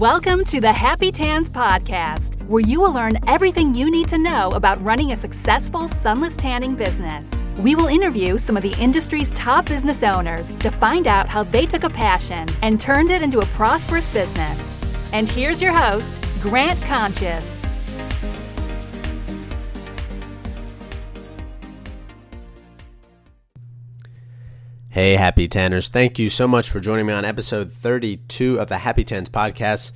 Welcome to the Happy Tans Podcast, where you will learn everything you need to know about running a successful sunless tanning business. We will interview some of the industry's top business owners to find out how they took a passion and turned it into a prosperous business. And here's your host, Grant Conscious. Hey, Happy Tanners. Thank you so much for joining me on episode 32 of the Happy Tans podcast.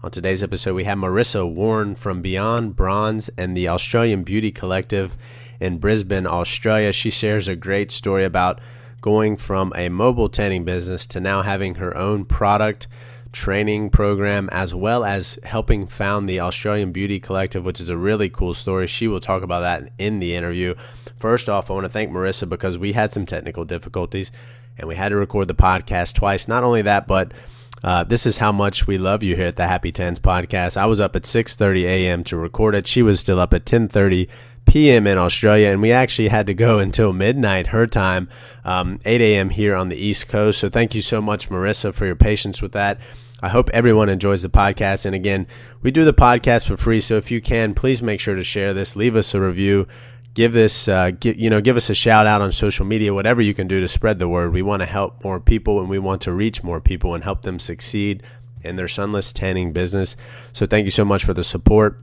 On today's episode, we have Marissa Warren from Beyond Bronze and the Australian Beauty Collective in Brisbane, Australia. She shares a great story about going from a mobile tanning business to now having her own product training program as well as helping found the Australian Beauty Collective, which is a really cool story. She will talk about that in the interview. First off, I want to thank Marissa because we had some technical difficulties and we had to record the podcast twice. Not only that, but uh, this is how much we love you here at the Happy Tans podcast. I was up at 6:30 a.m. to record it. She was still up at 10:30 p.m. in Australia, and we actually had to go until midnight her time, um, 8 a.m. here on the East Coast. So thank you so much, Marissa, for your patience with that. I hope everyone enjoys the podcast. And again, we do the podcast for free. So if you can, please make sure to share this, leave us a review, give this, uh, give, you know, give us a shout out on social media, whatever you can do to spread the word. We want to help more people and we want to reach more people and help them succeed in their sunless tanning business. So thank you so much for the support.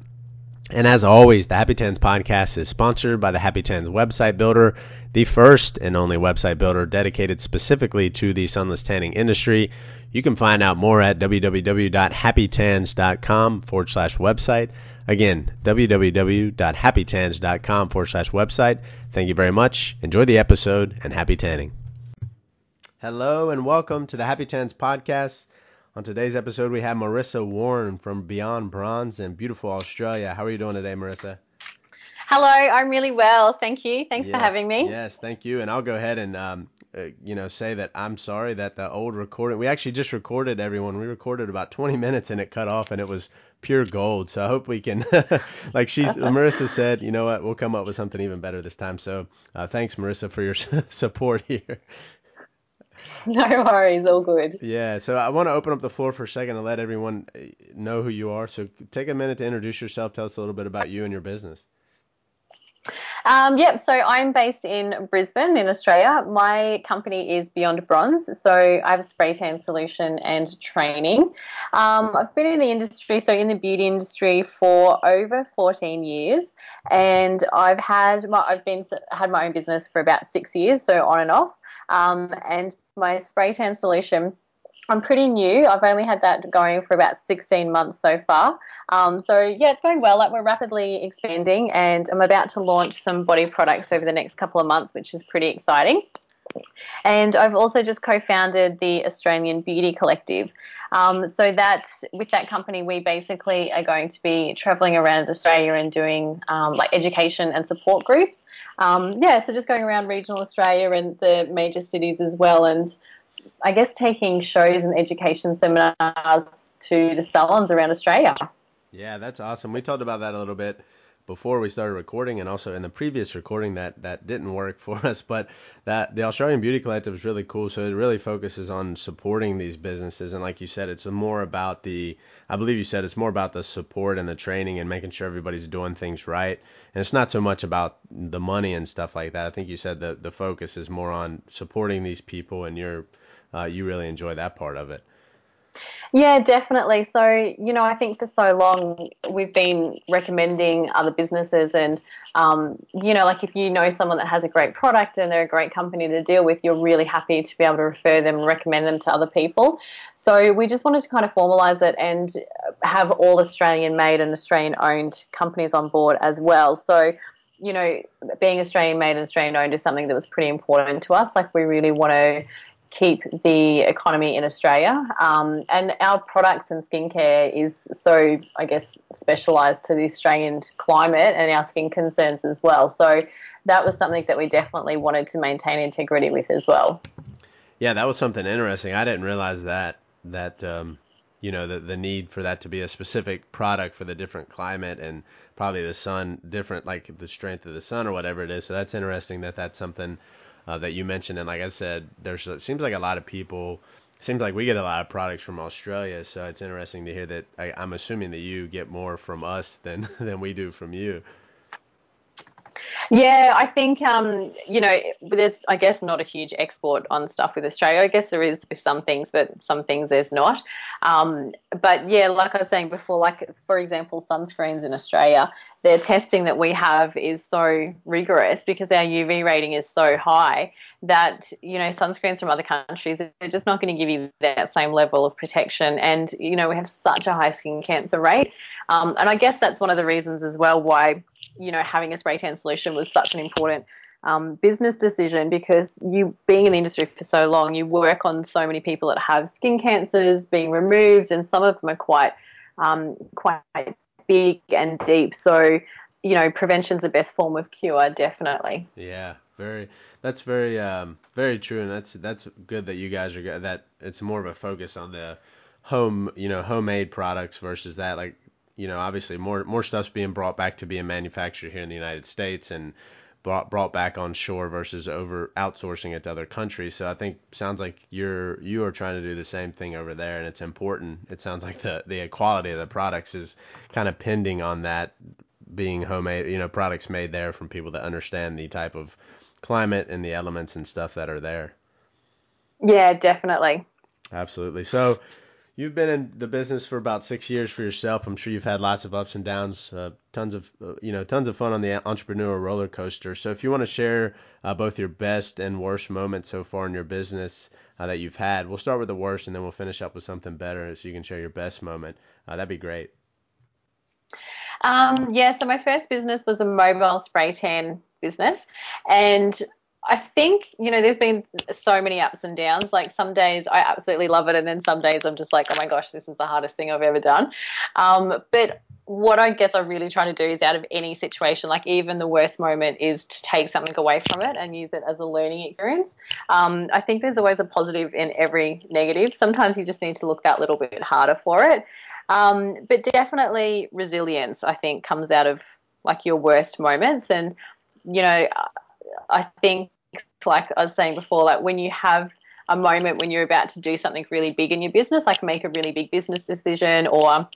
And as always, the Happy Tans podcast is sponsored by the Happy Tans website builder, the first and only website builder dedicated specifically to the sunless tanning industry. You can find out more at www.happytans.com forward slash website. Again, www.happytans.com forward slash website. Thank you very much. Enjoy the episode and happy tanning. Hello and welcome to the Happy Tans podcast. On today's episode, we have Marissa Warren from Beyond Bronze in beautiful Australia. How are you doing today, Marissa? Hello, I'm really well. Thank you. Thanks yes, for having me. Yes, thank you. And I'll go ahead and um, uh, you know say that I'm sorry that the old recording. We actually just recorded everyone. We recorded about 20 minutes and it cut off and it was pure gold. So I hope we can, like she's Marissa said, you know what, we'll come up with something even better this time. So uh, thanks, Marissa, for your support here. No worries, all good. Yeah, so I want to open up the floor for a second and let everyone uh, know who you are. So take a minute to introduce yourself. Tell us a little bit about you and your business. Um, yep, so I'm based in Brisbane, in Australia. My company is Beyond Bronze, so I have a spray tan solution and training. Um, I've been in the industry, so in the beauty industry, for over 14 years, and I've had my, I've been had my own business for about six years, so on and off. Um, and my spray tan solution I'm pretty new. I've only had that going for about 16 months so far. Um, so yeah, it's going well. Like we're rapidly expanding, and I'm about to launch some body products over the next couple of months, which is pretty exciting. And I've also just co-founded the Australian Beauty Collective. Um, so that with that company, we basically are going to be traveling around Australia and doing um, like education and support groups. Um, yeah, so just going around regional Australia and the major cities as well, and I guess taking shows and education seminars to the salons around Australia. Yeah, that's awesome. We talked about that a little bit before we started recording and also in the previous recording that that didn't work for us but that the Australian Beauty Collective is really cool. So it really focuses on supporting these businesses. And like you said it's more about the I believe you said it's more about the support and the training and making sure everybody's doing things right. And it's not so much about the money and stuff like that. I think you said the the focus is more on supporting these people and you're uh, you really enjoy that part of it. Yeah, definitely. So, you know, I think for so long we've been recommending other businesses, and, um, you know, like if you know someone that has a great product and they're a great company to deal with, you're really happy to be able to refer them and recommend them to other people. So, we just wanted to kind of formalize it and have all Australian made and Australian owned companies on board as well. So, you know, being Australian made and Australian owned is something that was pretty important to us. Like, we really want to keep the economy in Australia. Um, and our products and skincare is so, I guess, specialised to the Australian climate and our skin concerns as well. So that was something that we definitely wanted to maintain integrity with as well. Yeah, that was something interesting. I didn't realize that that um, you know the the need for that to be a specific product for the different climate and probably the sun different like the strength of the sun or whatever it is. So that's interesting that that's something uh, that you mentioned. And like I said, there's it seems like a lot of people seems like we get a lot of products from Australia, so it's interesting to hear that. I, I'm assuming that you get more from us than than we do from you. Yeah, I think um, you know there's I guess not a huge export on stuff with Australia. I guess there is with some things, but some things there's not. Um, but yeah, like I was saying before, like for example, sunscreens in Australia, the testing that we have is so rigorous because our UV rating is so high that you know sunscreens from other countries they're just not going to give you that same level of protection. And you know we have such a high skin cancer rate, um, and I guess that's one of the reasons as well why you know, having a spray tan solution was such an important um, business decision because you being in the industry for so long, you work on so many people that have skin cancers being removed, and some of them are quite um, quite big and deep. So, you know, prevention's the best form of cure, definitely. Yeah, very. That's very um, very true, and that's that's good that you guys are that it's more of a focus on the home, you know, homemade products versus that like you know, obviously more more stuff's being brought back to being manufactured here in the United States and brought brought back on shore versus over outsourcing it to other countries. So I think sounds like you're you are trying to do the same thing over there, and it's important. It sounds like the the quality of the products is kind of pending on that being homemade, you know, products made there from people that understand the type of climate and the elements and stuff that are there. Yeah, definitely. Absolutely. So You've been in the business for about six years for yourself. I'm sure you've had lots of ups and downs, uh, tons of uh, you know, tons of fun on the entrepreneurial roller coaster. So if you want to share uh, both your best and worst moments so far in your business uh, that you've had, we'll start with the worst and then we'll finish up with something better, so you can share your best moment. Uh, that'd be great. Um, yeah, so my first business was a mobile spray tan business, and I think, you know, there's been so many ups and downs. Like some days I absolutely love it, and then some days I'm just like, oh my gosh, this is the hardest thing I've ever done. Um, but what I guess I'm really trying to do is out of any situation, like even the worst moment, is to take something away from it and use it as a learning experience. Um, I think there's always a positive in every negative. Sometimes you just need to look that little bit harder for it. Um, but definitely resilience, I think, comes out of like your worst moments. And, you know, I think, like I was saying before, like when you have a moment when you're about to do something really big in your business, like make a really big business decision or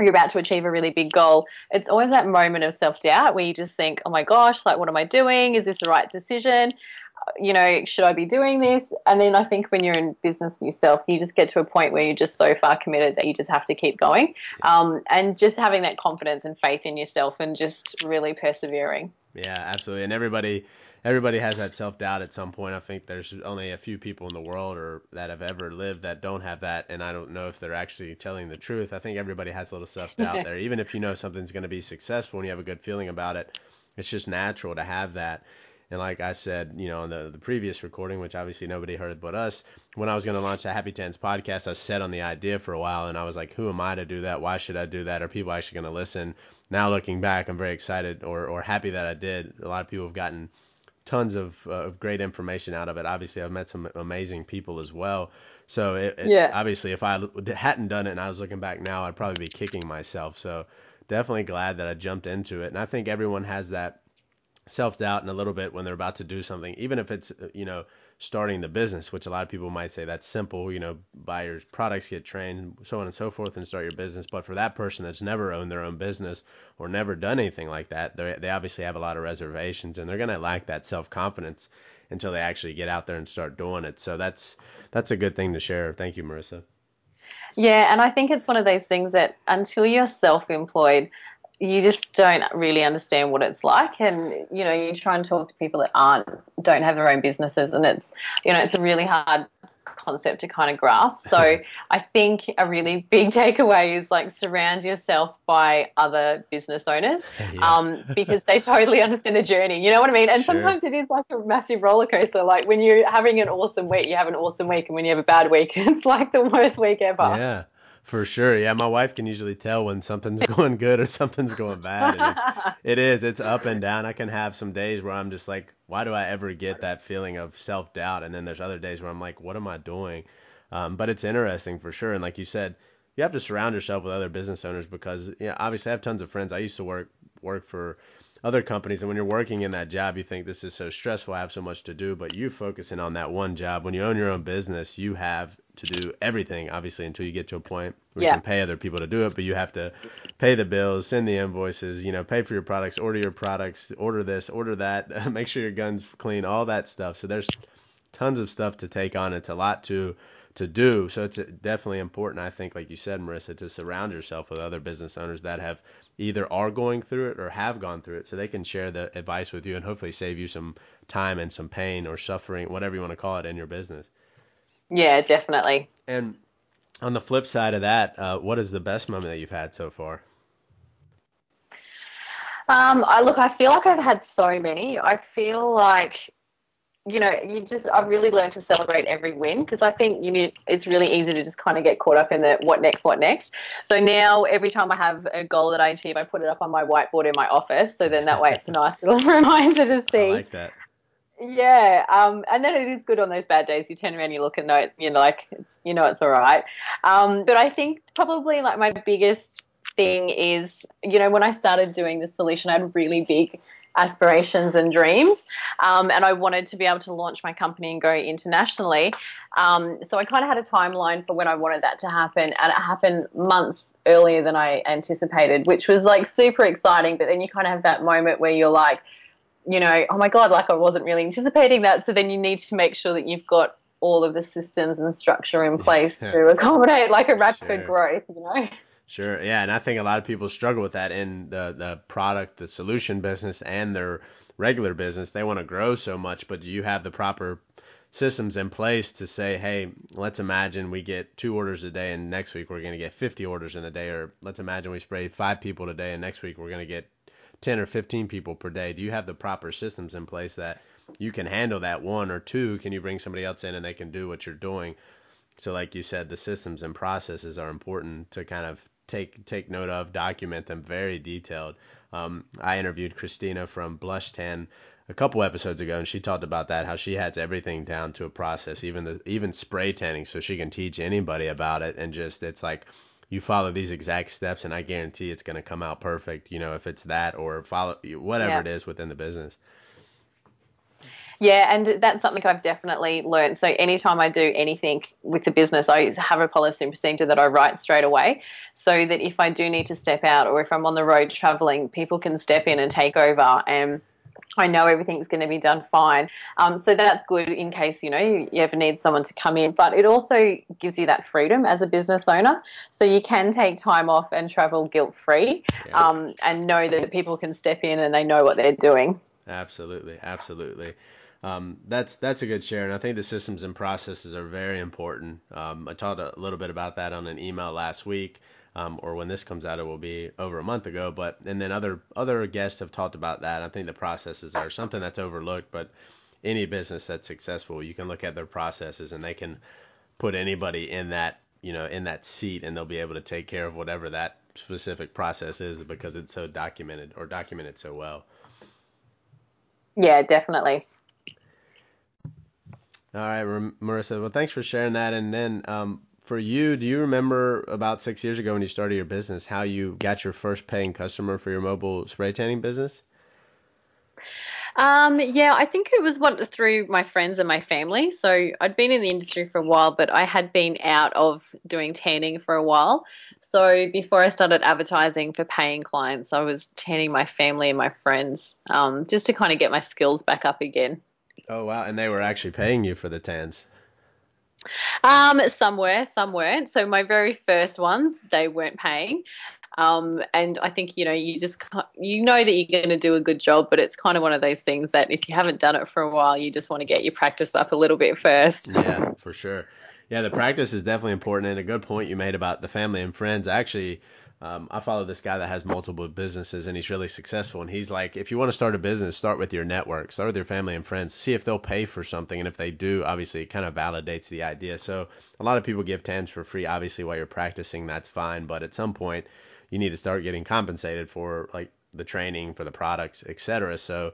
you're about to achieve a really big goal, it's always that moment of self doubt where you just think, oh my gosh, like what am I doing? Is this the right decision? You know, should I be doing this? And then I think when you're in business for yourself, you just get to a point where you're just so far committed that you just have to keep going. Um, and just having that confidence and faith in yourself and just really persevering. Yeah, absolutely. And everybody, everybody has that self doubt at some point. I think there's only a few people in the world or that have ever lived that don't have that, and I don't know if they're actually telling the truth. I think everybody has a little self doubt there, even if you know something's going to be successful and you have a good feeling about it. It's just natural to have that. And like I said, you know, on the, the previous recording, which obviously nobody heard but us, when I was going to launch the Happy Tans podcast, I set on the idea for a while and I was like, who am I to do that? Why should I do that? Are people actually going to listen? Now looking back, I'm very excited or, or happy that I did. A lot of people have gotten tons of, uh, of great information out of it. Obviously, I've met some amazing people as well. So it, it, yeah. obviously, if I hadn't done it and I was looking back now, I'd probably be kicking myself. So definitely glad that I jumped into it. And I think everyone has that self doubt in a little bit when they're about to do something, even if it's uh, you know starting the business, which a lot of people might say that's simple, you know, buy your products, get trained, so on and so forth, and start your business. But for that person that's never owned their own business or never done anything like that, they they obviously have a lot of reservations, and they're gonna lack that self confidence until they actually get out there and start doing it. So that's that's a good thing to share. Thank you, Marissa. Yeah, and I think it's one of those things that until you're self employed, you just don't really understand what it's like. And you know you try and talk to people that aren't don't have their own businesses and it's you know it's a really hard concept to kind of grasp. So i think a really big takeaway is like surround yourself by other business owners yeah. um, because they totally understand the journey. You know what i mean? And sure. sometimes it is like a massive roller coaster. Like when you're having an awesome week you have an awesome week and when you have a bad week it's like the worst week ever. Yeah for sure. Yeah, my wife can usually tell when something's going good or something's going bad. It's, it is. It's up and down. I can have some days where I'm just like, why do I ever get that feeling of self doubt? And then there's other days where I'm like, what am I doing? Um, but it's interesting for sure. And like you said, you have to surround yourself with other business owners because, yeah, obviously I have tons of friends. I used to work work for other companies and when you're working in that job you think this is so stressful i have so much to do but you focusing on that one job when you own your own business you have to do everything, obviously, until you get to a point where Yeah. you can pay other people to do it. But you have to pay the bills, send the invoices, you know, pay for your products, order your products, order this, order that, make sure your gun's clean, all that stuff. So there's tons of stuff to take on. It's a lot to to do. So it's definitely important, I think, like you said, Marissa, to surround yourself with other business owners that have either are going through it or have gone through it, so they can share the advice with you and hopefully save you some time and some pain or suffering, whatever you want to call it, in your business. Yeah, definitely. And on the flip side of that, uh, what is the best moment that you've had so far? Um, I look, I feel like I've had so many. I feel like, you know, you just, I've really learned to celebrate every win because I think you need, it's really easy to just kind of get caught up in the what next, what next. So now every time I have a goal that I achieve, I put it up on my whiteboard in my office. So then that way it's a nice little reminder to see. I like that. Yeah, um, and then it is good on those bad days. You turn around, you look at note, you know, like it's, you know, it's all right. Um, but I think probably like my biggest thing is, you know, when I started doing this solution, I had really big aspirations and dreams, um, and I wanted to be able to launch my company and go internationally. Um, so I kind of had a timeline for when I wanted that to happen, and it happened months earlier than I anticipated, which was like super exciting. But then you kind of have that moment where you're like you know, oh my God, like I wasn't really anticipating that. So then you need to make sure that you've got all of the systems and structure in place Yeah. to accommodate like a rapid Sure. growth, you know? Sure. Yeah, and I think a lot of people struggle with that in the the product, the solution business, and their regular business. They want to grow so much, but do you have the proper systems in place to say, hey, let's imagine we get two orders a day, and next week we're going to get 50 orders in a day, or let's imagine we spray five people today, and next week we're going to get 10 or 15 people per day. Do you have the proper systems in place that you can handle that one or two? Can you bring somebody else in and they can do what you're doing? So, like you said, the systems and processes are important to kind of take take note of, document them very detailed. Um, I interviewed Christina from Blush Tan a couple episodes ago, and she talked about that how she has everything down to a process, even the even spray tanning, so she can teach anybody about it. And just it's like you follow these exact steps, and I guarantee it's going to come out perfect. You know, if it's that or follow whatever Yeah. it is within the business. Yeah, and that's something I've definitely learned. So anytime I do anything with the business, I have a policy and procedure that I write straight away so that if I do need to step out or if I'm on the road traveling, people can step in and take over and I know everything's going to be done fine. Um, so that's good in case, you know, you ever need someone to come in. But it also gives you that freedom as a business owner. So you can take time off and travel guilt free Yeah. um, and know that people can step in and they know what they're doing. Absolutely, absolutely. Um, that's that's a good share, and I think the systems and processes are very important. Um, I talked a little bit about that on an email last week, um, or when this comes out, it will be over a month ago. But and then other other guests have talked about that. I think the processes are something that's overlooked, but any business that's successful, you can look at their processes, and they can put anybody in that you know in that seat, and they'll be able to take care of whatever that specific process is because it's so documented or documented so well. Yeah, definitely. All right, Marissa. Well, thanks for sharing that. And then um, for you, do you remember about six years ago when you started your business, how you got your first paying customer for your mobile spray tanning business? Um, yeah, I think it was one through my friends and my family. So I'd been in the industry for a while, but I had been out of doing tanning for a while. So before I started advertising for paying clients, I was tanning my family and my friends um, just to kind of get my skills back up again. Oh wow! And they were actually paying you for the tans. Um, some were, some weren't. So my very first ones, they weren't paying. Um, and I think you know you just you know that you're going to do a good job, but it's kind of one of those things that if you haven't done it for a while, you just want to get your practice up a little bit first. Yeah, for sure. Yeah, the practice is definitely important, and a good point you made about the family and friends. Actually, um, I follow this guy that has multiple businesses, and he's really successful. And he's like, if you want to start a business, start with your network, start with your family and friends, see if they'll pay for something, and if they do, obviously, it kind of validates the idea. So a lot of people give tans for free. Obviously, while you're practicing, that's fine, but at some point, you need to start getting compensated for like the training, for the products, etc. So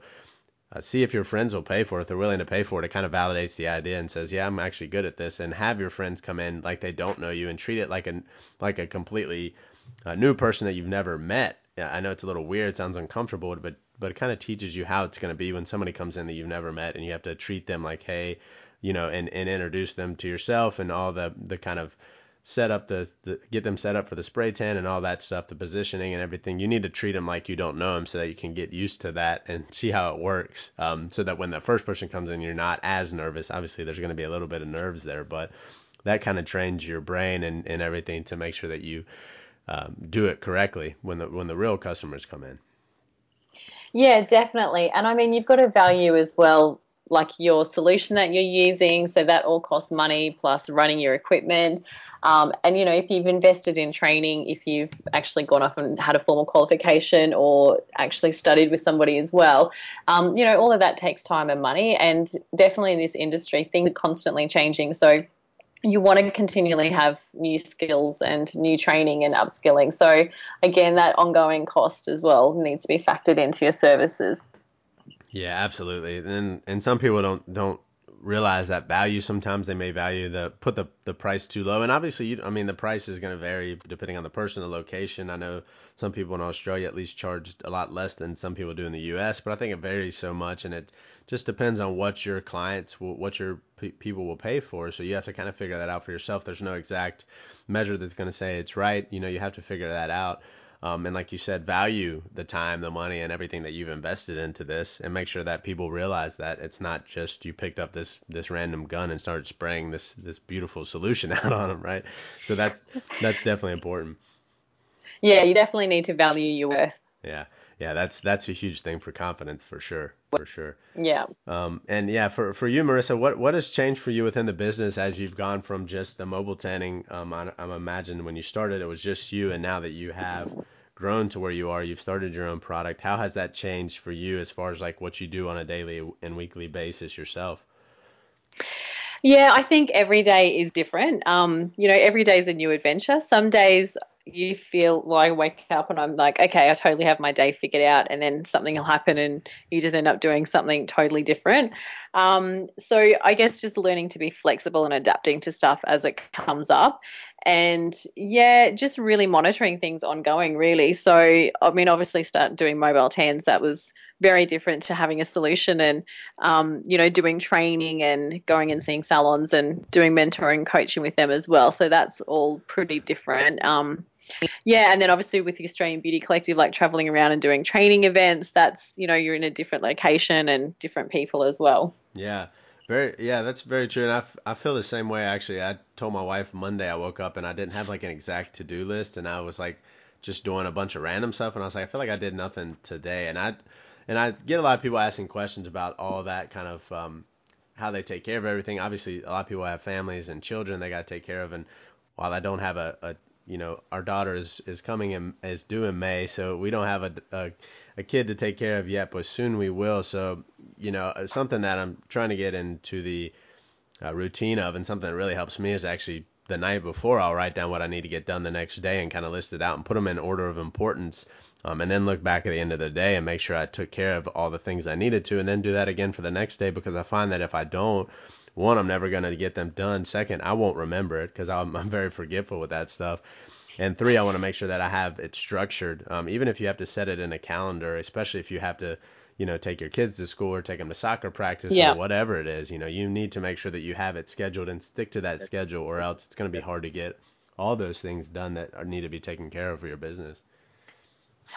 uh, see if your friends will pay for it. If they're willing to pay for it, it kind of validates the idea and says, "Yeah, I'm actually good at this." And have your friends come in like they don't know you and treat it like a like a completely uh, new person that you've never met. I know it's a little weird, it sounds uncomfortable, but but it kind of teaches you how it's going to be when somebody comes in that you've never met, and you have to treat them like, "Hey, you know, and, and introduce them to yourself and all the, the kind of set up the, the get them set up for the spray tan and all that stuff, the positioning and everything. You need to treat them like you don't know them so that you can get used to that and see how it works. Um, so that when the first person comes in, you're not as nervous. Obviously, there's going to be a little bit of nerves there, but that kind of trains your brain and, and everything to make sure that you um, do it correctly when the when the real customers come in. Yeah, definitely. And I mean, you've got to value as well like your solution that you're using. So that all costs money plus running your equipment. Um, and you know, if you've invested in training, if you've actually gone off and had a formal qualification or actually studied with somebody as well, um, you know, all of that takes time and money. And definitely in this industry, things are constantly changing. So you want to continually have new skills and new training and upskilling. So again, that ongoing cost as well needs to be factored into your services. Yeah, absolutely. And and some people don't don't realize that value. Sometimes they may value the put the, the price too low, and obviously, you, I mean, the price is going to vary depending on the person, the location. I know some people in Australia at least charge a lot less than some people do in the U.S., but I think it varies so much, and it just depends on what your clients, will, what your p- people will pay for. So you have to kind of figure that out for yourself. There's no exact measure that's going to say it's right. You know, you have to figure that out um, and like you said, value the time, the money, and everything that you've invested into this, and make sure that people realize that it's not just you picked up this this random gun and started spraying this this beautiful solution out on them, right? So that's that's definitely important. Yeah, you definitely need to value your worth. Yeah yeah, that's that's a huge thing for confidence for sure, for sure. Yeah. Um, and yeah, for for you, Marissa, what what has changed for you within the business as you've gone from just the mobile tanning? Um, I, I'm imagining when you started, it was just you, and now that you have grown to where you are, you've started your own product. How has that changed for you as far as like what you do on a daily and weekly basis yourself? Yeah, I think every day is different. Um, you know, every day is a new adventure. Some days you feel like wake up and I'm like, okay, I totally have my day figured out, and then something will happen and you just end up doing something totally different. Um, so I guess just learning to be flexible and adapting to stuff as it comes up. And yeah, just really monitoring things ongoing, really. So, I mean, obviously, start doing mobile tans, that was very different to having a solution and um, you know doing training and going and seeing salons and doing mentoring coaching with them as well so that's all pretty different um, yeah, and then obviously with the Australian Beauty Collective, like traveling around and doing training events, that's you know you're in a different location and different people as well. Yeah, very yeah, that's very true. And I, I feel the same way actually. I told my wife Monday I woke up and I didn't have like an exact to do list, and I was like just doing a bunch of random stuff, and I was like I feel like I did nothing today, and I and I get a lot of people asking questions about all that kind of um, how they take care of everything. Obviously, a lot of people have families and children they got to take care of, and while I don't have a, a you know, our daughter is, is coming in is due in May, so we don't have a, a, a kid to take care of yet, but soon we will. So, you know, uh, something that I'm trying to get into the uh, routine of, and something that really helps me is actually the night before I'll write down what I need to get done the next day and kind of list it out and put them in order of importance. Um, and then look back at the end of the day and make sure I took care of all the things I needed to, and then do that again for the next day because I find that if I don't, one, I'm never going to get them done. Second, I won't remember it because I'm, I'm very forgetful with that stuff. And three, I want to make sure that I have it structured. Um, even if you have to set it in a calendar, especially if you have to, you know, take your kids to school or take them to soccer practice yeah. or whatever it is, you know, you need to make sure that you have it scheduled and stick to that schedule, or else it's going to be hard to get all those things done that are, need to be taken care of for your business.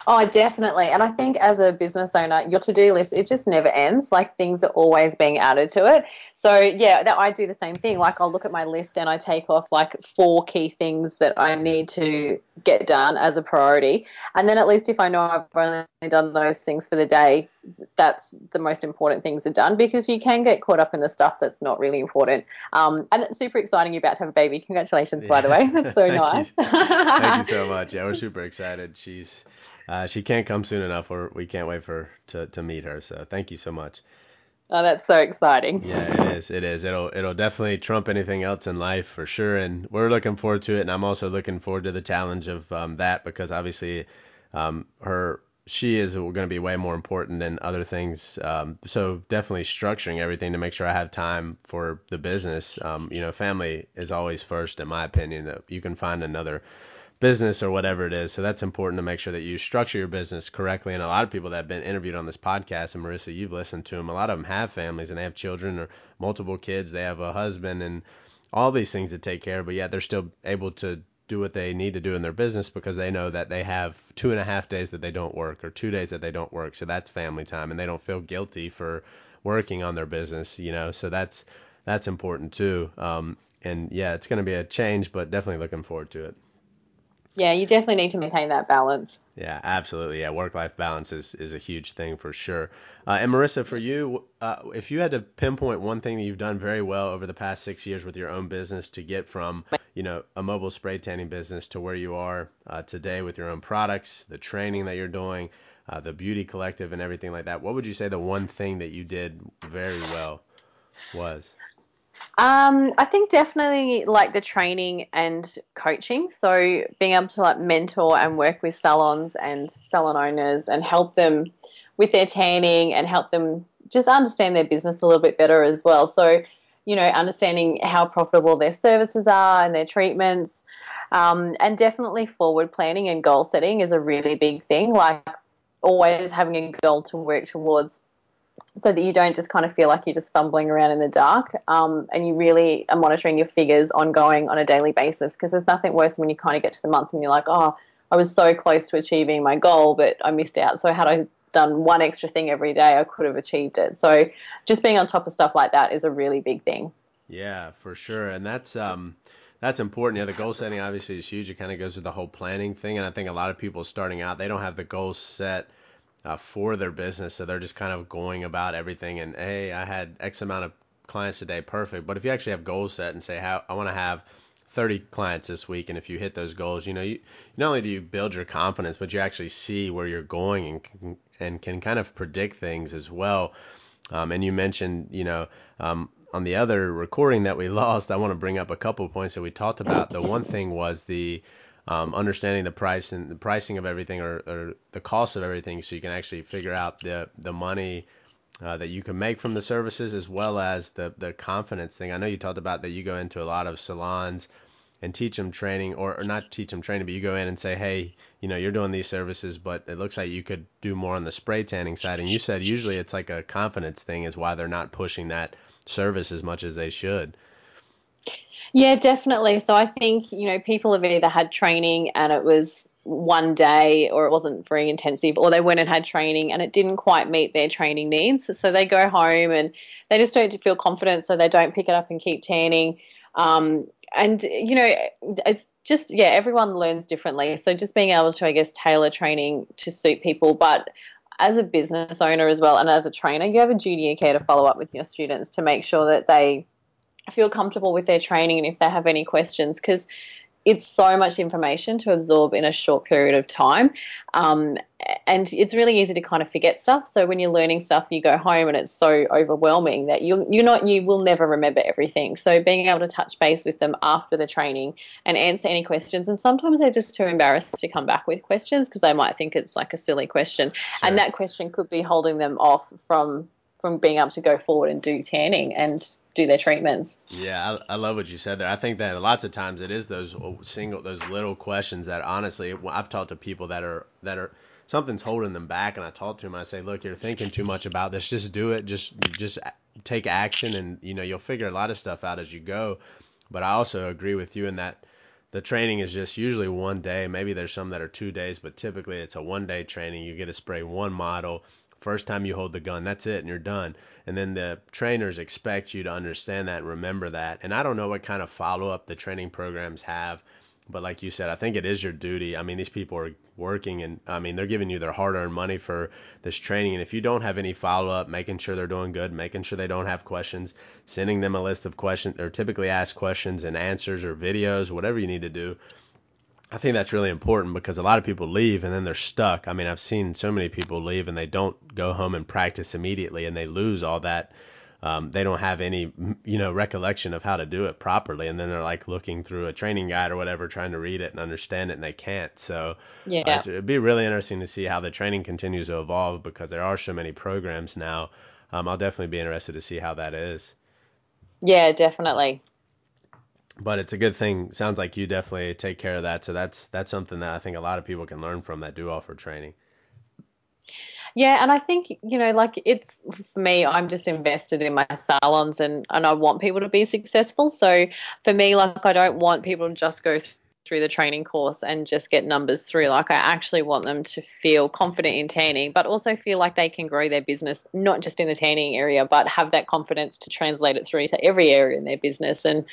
Oh, definitely. And I think as a business owner, your to do list, it just never ends. Like things are always being added to it. So, yeah, that I do the same thing. Like I'll look at my list and I take off like four key things that I need to get done as a priority. And then at least if I know I've only done those things for the day, that's the most important things are done because you can get caught up in the stuff that's not really important. Um, and it's super exciting. You're about to have a baby. Congratulations, yeah. by the way. That's so nice. You. Thank you so much. Yeah, we're super excited. She's uh, she can't come soon enough, or we can't wait for to, to meet her. So thank you so much. Oh, that's so exciting. Yeah, it is. It is. It'll it'll definitely trump anything else in life for sure, and we're looking forward to it. And I'm also looking forward to the challenge of um, that because obviously, um, her she is going to be way more important than other things. Um, so definitely structuring everything to make sure I have time for the business. Um, you know, family is always first, in my opinion. You can find another business or whatever it is. So that's important to make sure that you structure your business correctly. And a lot of people that have been interviewed on this podcast, and Marissa, you've listened to them, a lot of them have families and they have children or multiple kids. They have a husband and all these things to take care of, but yet they're still able to do what they need to do in their business because they know that they have two and a half days that they don't work or two days that they don't work. So that's family time and they don't feel guilty for working on their business, you know. So that's that's important too. Um, and yeah, it's going to be a change, but definitely looking forward to it. Yeah, you definitely need to maintain that balance. Yeah, absolutely. Yeah, work-life balance is, is a huge thing for sure. Uh, and Marissa, for you, uh, if you had to pinpoint one thing that you've done very well over the past six years with your own business to get from, you know, a mobile spray tanning business to where you are uh, today with your own products, the training that you're doing, uh, the beauty collective, and everything like that, what would you say the one thing that you did very well was? Um, I think definitely like the training and coaching. So being able to like mentor and work with salons and salon owners and help them with their tanning and help them just understand their business a little bit better as well. So, you know, understanding how profitable their services are and their treatments. Um, and definitely forward planning and goal setting is a really big thing. Like always having a goal to work towards so that you don't just kind of feel like you're just fumbling around in the dark um, and you really are monitoring your figures ongoing on a daily basis because there's nothing worse than when you kind of get to the month and you're like oh i was so close to achieving my goal but i missed out. So had i done one extra thing every day i could have achieved it. So just being on top of stuff like that is a really big thing. Yeah for sure. And that's um that's important. Yeah, the goal setting obviously is huge. It kind of goes with the whole planning thing, and I think a lot of people starting out they don't have the goals set uh, for their business. So they're just kind of going about everything. And hey, I had X amount of clients today, perfect. But if you actually have goals set and say, how I want to have 30 clients this week, and if you hit those goals, you know, you not only do you build your confidence, but you actually see where you're going and can, and can kind of predict things as well. Um, and you mentioned, you know, um, on the other recording that we lost, I want to bring up a couple of points that we talked about. The one thing was the um, understanding the price and the pricing of everything or, or, the cost of everything so you can actually figure out the the money uh, that you can make from the services as well as the the confidence thing. I know you talked about that you go into a lot of salons and teach them training or, or not teach them training but you go in and say hey you know you're doing these services but it looks like you could do more on the spray tanning side and you said usually it's like a confidence thing is why they're not pushing that service as much as they should yeah, definitely. So I think, you know, people have either had training and it was one day or it wasn't very intensive or they went and had training and it didn't quite meet their training needs. So they go home and they just don't feel confident so they don't pick it up and keep tanning. Um, and, you know, it's just, yeah, everyone learns differently. So just being able to, I guess, tailor training to suit people. But as a business owner as well and as a trainer, you have a duty of care to follow up with your students to make sure that they feel comfortable with their training and if they have any questions because it's so much information to absorb in a short period of time. Um, and it's really easy to kind of forget stuff. So when you're learning stuff, you go home and it's so overwhelming that you you're not you will never remember everything. So being able to touch base with them after the training and answer any questions, and sometimes they're just too embarrassed to come back with questions because they might think it's like a silly question, sure. and that question could be holding them off from from being able to go forward and do tanning and do their treatments. Yeah, I, I, love what you said there. I think that lots of times it is those single, those little questions that honestly, I've talked to people that are that are something's holding them back, and I talk to them. I say, look, you're thinking too much about this. Just do it. Just just take action, and you know you'll figure a lot of stuff out as you go. But I also agree with you in that the training is just usually one day. Maybe there's some that are two days, but typically it's a one day training. You get to spray one model. First time you hold the gun, that's it, and you're done and then the trainers expect you to understand that and remember that. And I don't know what kind of follow up the training programs have, but like you said, I think it is your duty. I mean, these people are working and I mean, they're giving you their hard earned money for this training. And if you don't have any follow up, making sure they're doing good, making sure they don't have questions, sending them a list of questions or typically asked questions and answers or videos, whatever you need to do I think that's really important because a lot of people leave and then they're stuck. I mean, I've seen so many people leave and they don't go home and practice immediately and they lose all that. Um, they don't have any, you know, recollection of how to do it properly, and then they're like looking through a training guide or whatever, trying to read it and understand it, and they can't. So, yeah, uh, it'd be really interesting to see how the training continues to evolve because there are so many programs now. Um, I'll definitely be interested to see how that is. Yeah, definitely. But it's a good thing. Sounds like you definitely take care of that. So that's that's something that I think a lot of people can learn from that do offer training. Yeah, and I think you know, like it's for me, I'm just invested in my salons, and and I want people to be successful. So for me, like I don't want people to just go through the training course and just get numbers through. Like I actually want them to feel confident in tanning, but also feel like they can grow their business, not just in the tanning area, but have that confidence to translate it through to every area in their business. And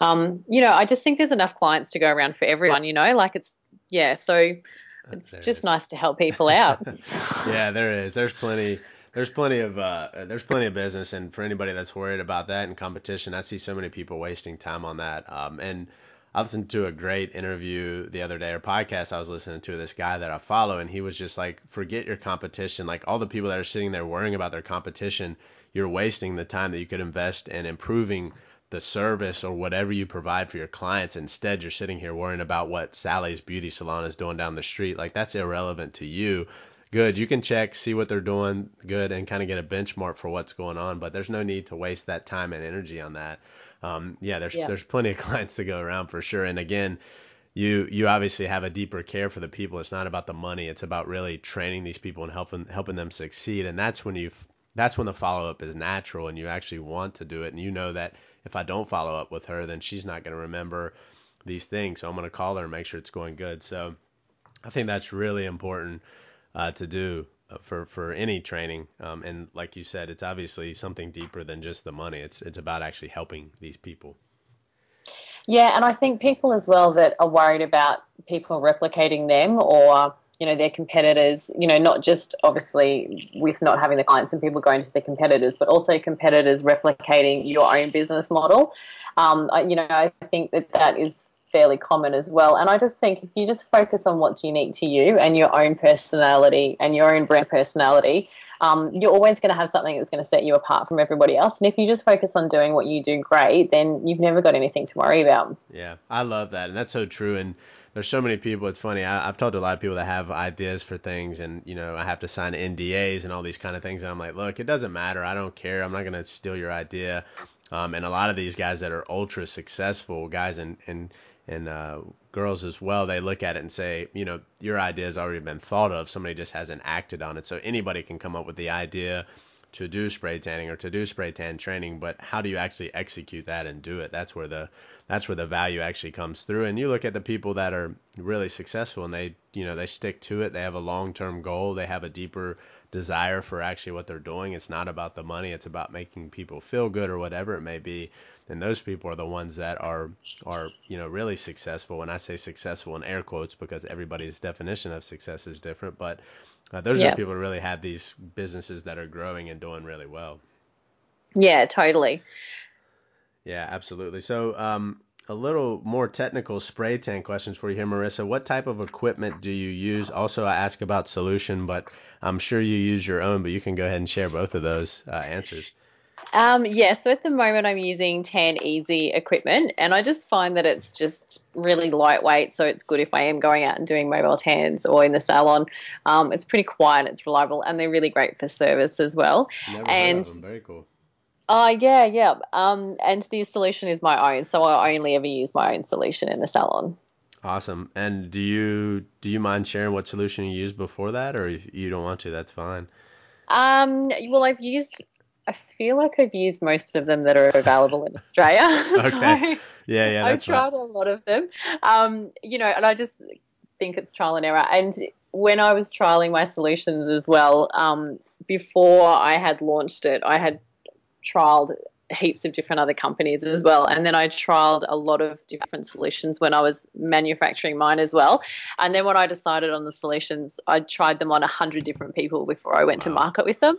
um, you know, I just think there's enough clients to go around for everyone. You know, like it's yeah, so it's there just nice to help people out. yeah, there is. There's plenty. There's plenty of uh, there's plenty of business, and for anybody that's worried about that and competition, I see so many people wasting time on that. Um, and I listened to a great interview the other day or podcast I was listening to this guy that I follow, and he was just like, forget your competition. Like all the people that are sitting there worrying about their competition, you're wasting the time that you could invest in improving the service or whatever you provide for your clients. Instead, you're sitting here worrying about what Sally's beauty salon is doing down the street. Like that's irrelevant to you. Good, you can check, see what they're doing, good, and kind of get a benchmark for what's going on. But there's no need to waste that time and energy on that. Um, yeah, there's yeah. there's plenty of clients to go around for sure. And again, you you obviously have a deeper care for the people. It's not about the money. It's about really training these people and helping helping them succeed. And that's when you that's when the follow up is natural and you actually want to do it. And you know that if I don't follow up with her, then she's not going to remember these things. So I'm going to call her and make sure it's going good. So I think that's really important uh, to do for for any training. Um, and like you said, it's obviously something deeper than just the money. It's it's about actually helping these people. Yeah, and I think people as well that are worried about people replicating them or you know their competitors you know not just obviously with not having the clients and people going to the competitors but also competitors replicating your own business model um, you know i think that that is fairly common as well and i just think if you just focus on what's unique to you and your own personality and your own brand personality um, you're always going to have something that's going to set you apart from everybody else. And if you just focus on doing what you do great, then you've never got anything to worry about. Yeah, I love that. And that's so true. And there's so many people. It's funny. I, have talked to a lot of people that have ideas for things, and you know, I have to sign NDAs and all these kind of things. And I'm like, look, it doesn't matter. I don't care. I'm not gonna steal your idea. Um, and a lot of these guys that are ultra successful guys and and and uh, girls as well, they look at it and say, you know, your idea has already been thought of. Somebody just hasn't acted on it. So anybody can come up with the idea to do spray tanning or to do spray tan training, but how do you actually execute that and do it? That's where the that's where the value actually comes through. And you look at the people that are really successful and they, you know, they stick to it. They have a long-term goal. They have a deeper desire for actually what they're doing. It's not about the money. It's about making people feel good or whatever it may be. And those people are the ones that are are you know really successful. And I say successful in air quotes because everybody's definition of success is different. But uh, those are people who really have these businesses that are growing and doing really well. Yeah, totally. Yeah, absolutely. So, um, a little more technical spray tan questions for you here, Marissa. What type of equipment do you use? Also, I ask about solution, but I'm sure you use your own, but you can go ahead and share both of those uh, answers. Um, yeah, so at the moment I'm using Tan Easy equipment, and I just find that it's just really lightweight, so it's good if I am going out and doing mobile tans or in the salon. Um, it's pretty quiet, it's reliable, and they're really great for service as well. Never and very cool. Uh, yeah, yeah. Um, and the solution is my own, so I only ever use my own solution in the salon. Awesome. And do you do you mind sharing what solution you used before that, or if you don't want to, that's fine. Um, well, I've used. I feel like I've used most of them that are available in Australia. okay. so yeah, yeah. I've tried right. a lot of them. Um, you know, and I just think it's trial and error. And when I was trialing my solutions as well, um, before I had launched it, I had trialed heaps of different other companies as well. And then I trialed a lot of different solutions when I was manufacturing mine as well. And then when I decided on the solutions, I tried them on a hundred different people before I went wow. to market with them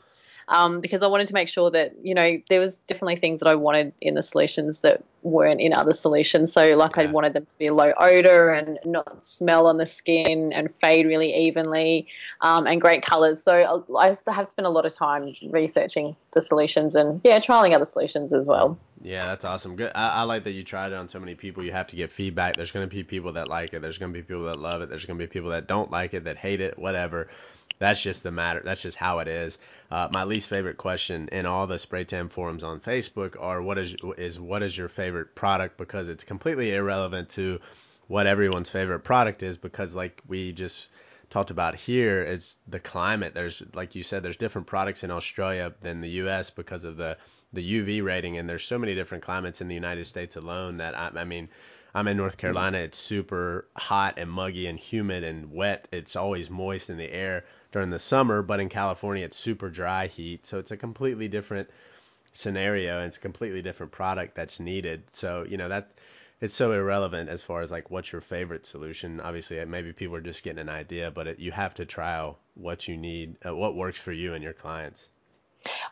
um, because I wanted to make sure that you know there was definitely things that I wanted in the solutions that weren't in other solutions. So like yeah. I wanted them to be low odor and not smell on the skin and fade really evenly um, and great colors. So I have spent a lot of time researching the solutions and yeah, trialing other solutions as well. Yeah, that's awesome. Good. I, I, like that you tried it on so many people. You have to get feedback. There's going to be people that like it. There's going to be people that love it. There's going to be people that don't like it, that hate it, whatever that's just the matter. That's just how it is. Uh, my least favorite question in all the spray tan forums on Facebook are what is is what is your favorite product because it's completely irrelevant to what everyone's favorite product is because like we just talked about here it's the climate there's like you said there's different products in Australia than the US because of the the UV rating and there's so many different climates in the United States alone that I, I mean I'm in North Carolina. It's super hot and muggy and humid and wet. It's always moist in the air during the summer, but in California, it's super dry heat. So it's a completely different scenario and it's a completely different product that's needed. So, you know, that it's so irrelevant as far as like what's your favorite solution. Obviously, maybe people are just getting an idea, but it, you have to trial what you need, uh, what works for you and your clients.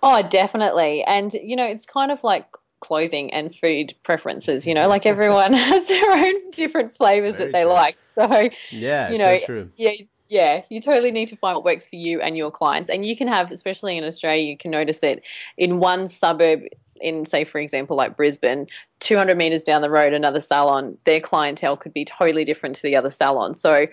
Oh, definitely. And, you know, it's kind of like clothing and food preferences. You know, like everyone has their own different flavors Very that they true. like. So yeah, you know, so yeah. Yeah, you totally need to find what works for you and your clients. And you can have, especially in Australia, you can notice that in one suburb, in say for example like Brisbane, 200 meters down the road, another salon, their clientele could be totally different to the other salon. So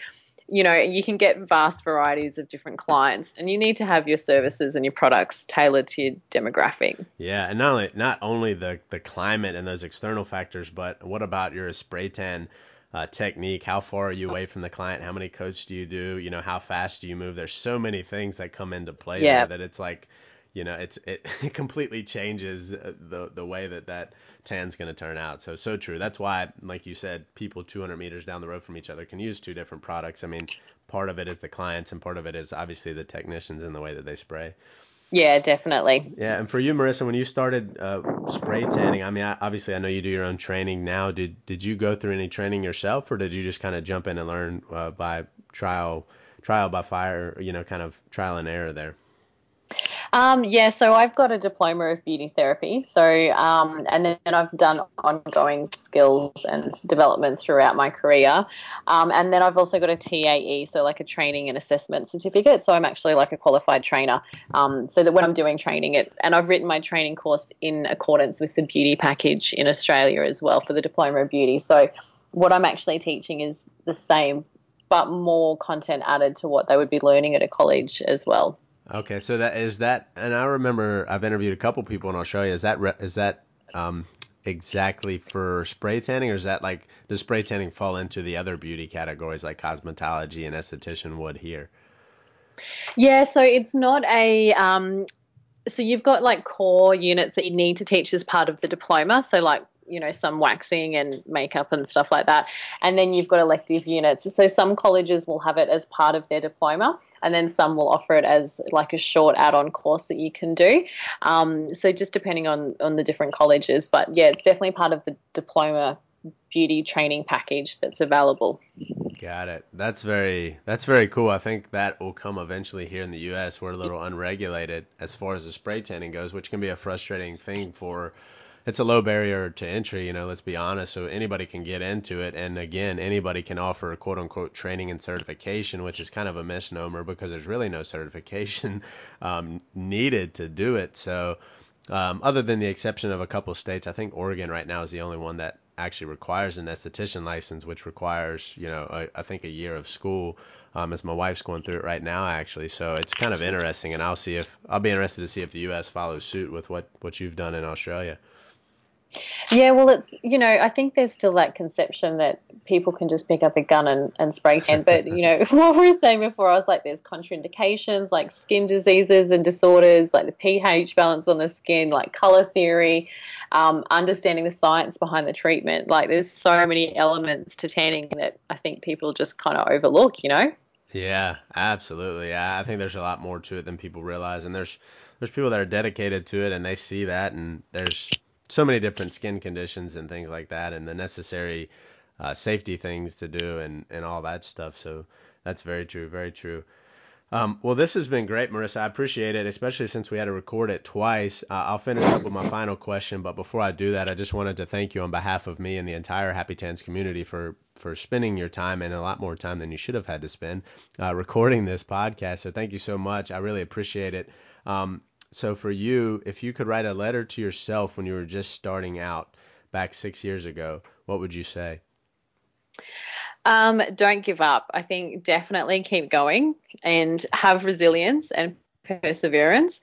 you know, you can get vast varieties of different clients, and you need to have your services and your products tailored to your demographic. Yeah, and not only not only the the climate and those external factors, but what about your spray tan uh, technique? How far are you away from the client? How many coats do you do? You know, how fast do you move? There's so many things that come into play yeah. that it's like you know, it's it, it completely changes uh, the the way that that tan's going to turn out. So so true. That's why, like you said, people 200 meters down the road from each other can use two different products. I mean, part of it is the clients, and part of it is obviously the technicians and the way that they spray. Yeah, definitely. Yeah, and for you, Marissa, when you started uh, spray tanning, I mean, obviously, I know you do your own training now. Did did you go through any training yourself, or did you just kind of jump in and learn uh, by trial trial by fire, you know, kind of trial and error there? Um, yeah, so I've got a diploma of beauty therapy. So, um, and then I've done ongoing skills and development throughout my career. Um, and then I've also got a TAE, so like a training and assessment certificate. So I'm actually like a qualified trainer. Um, so that when I'm doing training, it and I've written my training course in accordance with the beauty package in Australia as well for the diploma of beauty. So what I'm actually teaching is the same, but more content added to what they would be learning at a college as well. Okay, so that is that, and I remember I've interviewed a couple people in Australia. Is that is that um, exactly for spray tanning, or is that like does spray tanning fall into the other beauty categories like cosmetology and esthetician would here? Yeah, so it's not a um, so you've got like core units that you need to teach as part of the diploma. So like you know some waxing and makeup and stuff like that. And then you've got elective units. So some colleges will have it as part of their diploma and then some will offer it as like a short add-on course that you can do. Um, so just depending on on the different colleges. But yeah it's definitely part of the diploma beauty training package that's available. Got it. That's very that's very cool. I think that will come eventually here in the us we're a little unregulated as far as the spray tanning goes which can be a frustrating thing for it's a low barrier to entry, you know, let's be honest. So anybody can get into it. And again, anybody can offer a quote unquote training and certification, which is kind of a misnomer because there's really no certification um, needed to do it. So, um, other than the exception of a couple of states, I think Oregon right now is the only one that actually requires an esthetician license, which requires, you know, a, I think a year of school. Um, as my wife's going through it right now, actually. So it's kind of interesting, and I'll see if I'll be interested to see if the U.S. follows suit with what what you've done in Australia. Yeah, well, it's you know I think there's still that conception that people can just pick up a gun and, and spray tan, but you know what we were saying before, I was like, there's contraindications like skin diseases and disorders, like the pH balance on the skin, like color theory, um, understanding the science behind the treatment. Like there's so many elements to tanning that I think people just kind of overlook, you know. Yeah, absolutely. I think there's a lot more to it than people realize, and there's there's people that are dedicated to it and they see that, and there's so many different skin conditions and things like that, and the necessary uh, safety things to do and and all that stuff. So that's very true, very true. Um, well, this has been great, Marissa. I appreciate it, especially since we had to record it twice. Uh, I'll finish up with my final question, but before I do that, I just wanted to thank you on behalf of me and the entire Happy Tans community for for spending your time and a lot more time than you should have had to spend uh, recording this podcast. So thank you so much. I really appreciate it. Um, so for you, if you could write a letter to yourself when you were just starting out back six years ago, what would you say? Um, don't give up. I think definitely keep going and have resilience and perseverance.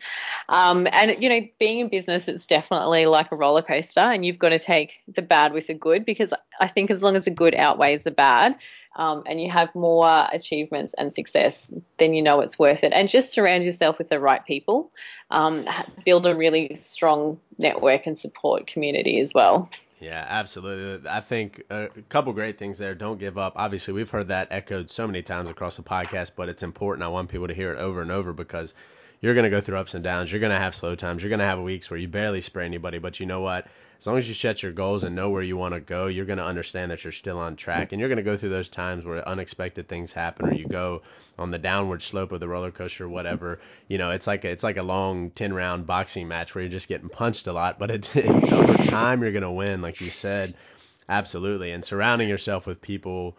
Um, and you know, being in business, it's definitely like a roller coaster, and you've got to take the bad with the good because I think as long as the good outweighs the bad, um, and you have more achievements and success, then you know it's worth it. And just surround yourself with the right people. Um, build a really strong network and support community as well. Yeah, absolutely. I think a couple great things there. Don't give up. Obviously, we've heard that echoed so many times across the podcast, but it's important. I want people to hear it over and over because you're going to go through ups and downs. You're going to have slow times. You're going to have weeks where you barely spray anybody, but you know what? As long as you set your goals and know where you want to go, you're going to understand that you're still on track. And you're going to go through those times where unexpected things happen or you go on the downward slope of the roller coaster or whatever. You know, it's like a, it's like a long 10 round boxing match where you're just getting punched a lot, but it, over time you're going to win like you said. Absolutely. And surrounding yourself with people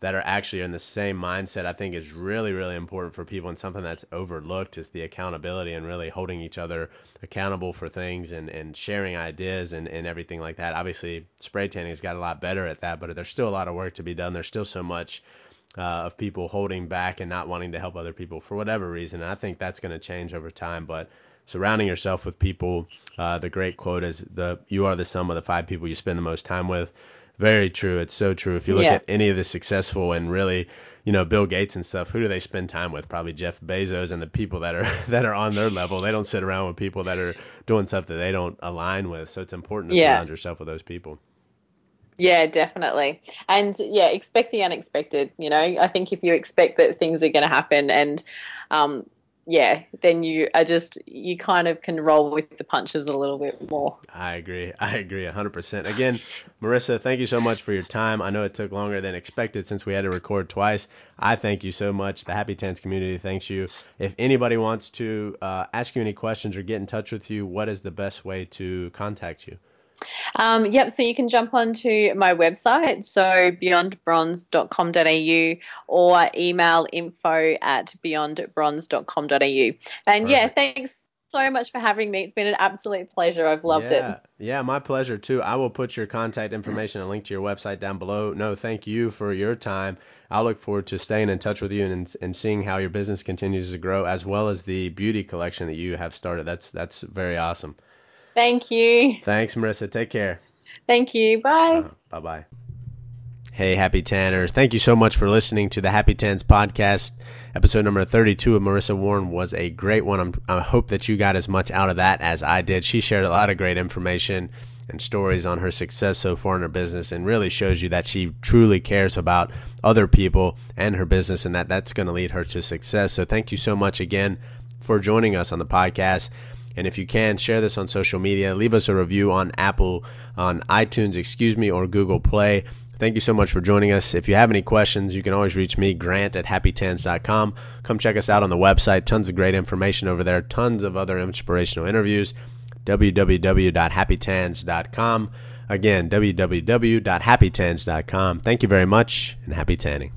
that are actually in the same mindset I think is really really important for people and something that's overlooked is the accountability and really holding each other accountable for things and, and sharing ideas and, and everything like that. Obviously spray tanning has got a lot better at that, but there's still a lot of work to be done. There's still so much uh, of people holding back and not wanting to help other people for whatever reason. And I think that's going to change over time, but surrounding yourself with people, uh, the great quote is the you are the sum of the five people you spend the most time with. Very true. It's so true. If you look yeah. at any of the successful and really, you know, Bill Gates and stuff, who do they spend time with? Probably Jeff Bezos and the people that are that are on their level. They don't sit around with people that are doing stuff that they don't align with. So it's important to yeah. surround yourself with those people. Yeah, definitely. And yeah, expect the unexpected. You know, I think if you expect that things are going to happen and um, yeah, then you are just you kind of can roll with the punches a little bit more. I agree. I agree 100%. Again, Marissa, thank you so much for your time. I know it took longer than expected since we had to record twice. I thank you so much. The Happy Tans community thanks you. If anybody wants to uh, ask you any questions or get in touch with you, what is the best way to contact you? Um, yep, so you can jump onto my website, so beyondbronze.com.au or email info at beyondbronze.com.au. And yeah, thanks so much for having me. It's been an absolute pleasure. I've loved yeah, it. Yeah, my pleasure too. I will put your contact information and link to your website down below. No, thank you for your time. I look forward to staying in touch with you and, and seeing how your business continues to grow, as well as the beauty collection that you have started. That's that's very awesome. Thank you. Thanks, Marissa. Take care. Thank you. Bye. Uh, bye bye. Hey, Happy Tanner. Thank you so much for listening to the Happy Tans podcast. Episode number 32 of Marissa Warren was a great one. I'm, i hope that you got as much out of that as I did. She shared a lot of great information and stories on her success so far in her business and really shows you that she truly cares about other people and her business and that that's going to lead her to success. So thank you so much again for joining us on the podcast. And if you can, share this on social media. Leave us a review on Apple, on iTunes, excuse me, or Google Play. Thank you so much for joining us. If you have any questions, you can always reach me, Grant at happytans.com. Come check us out on the website. Tons of great information over there, tons of other inspirational interviews. www.happytans.com. Again, www.happytans.com. Thank you very much and happy tanning.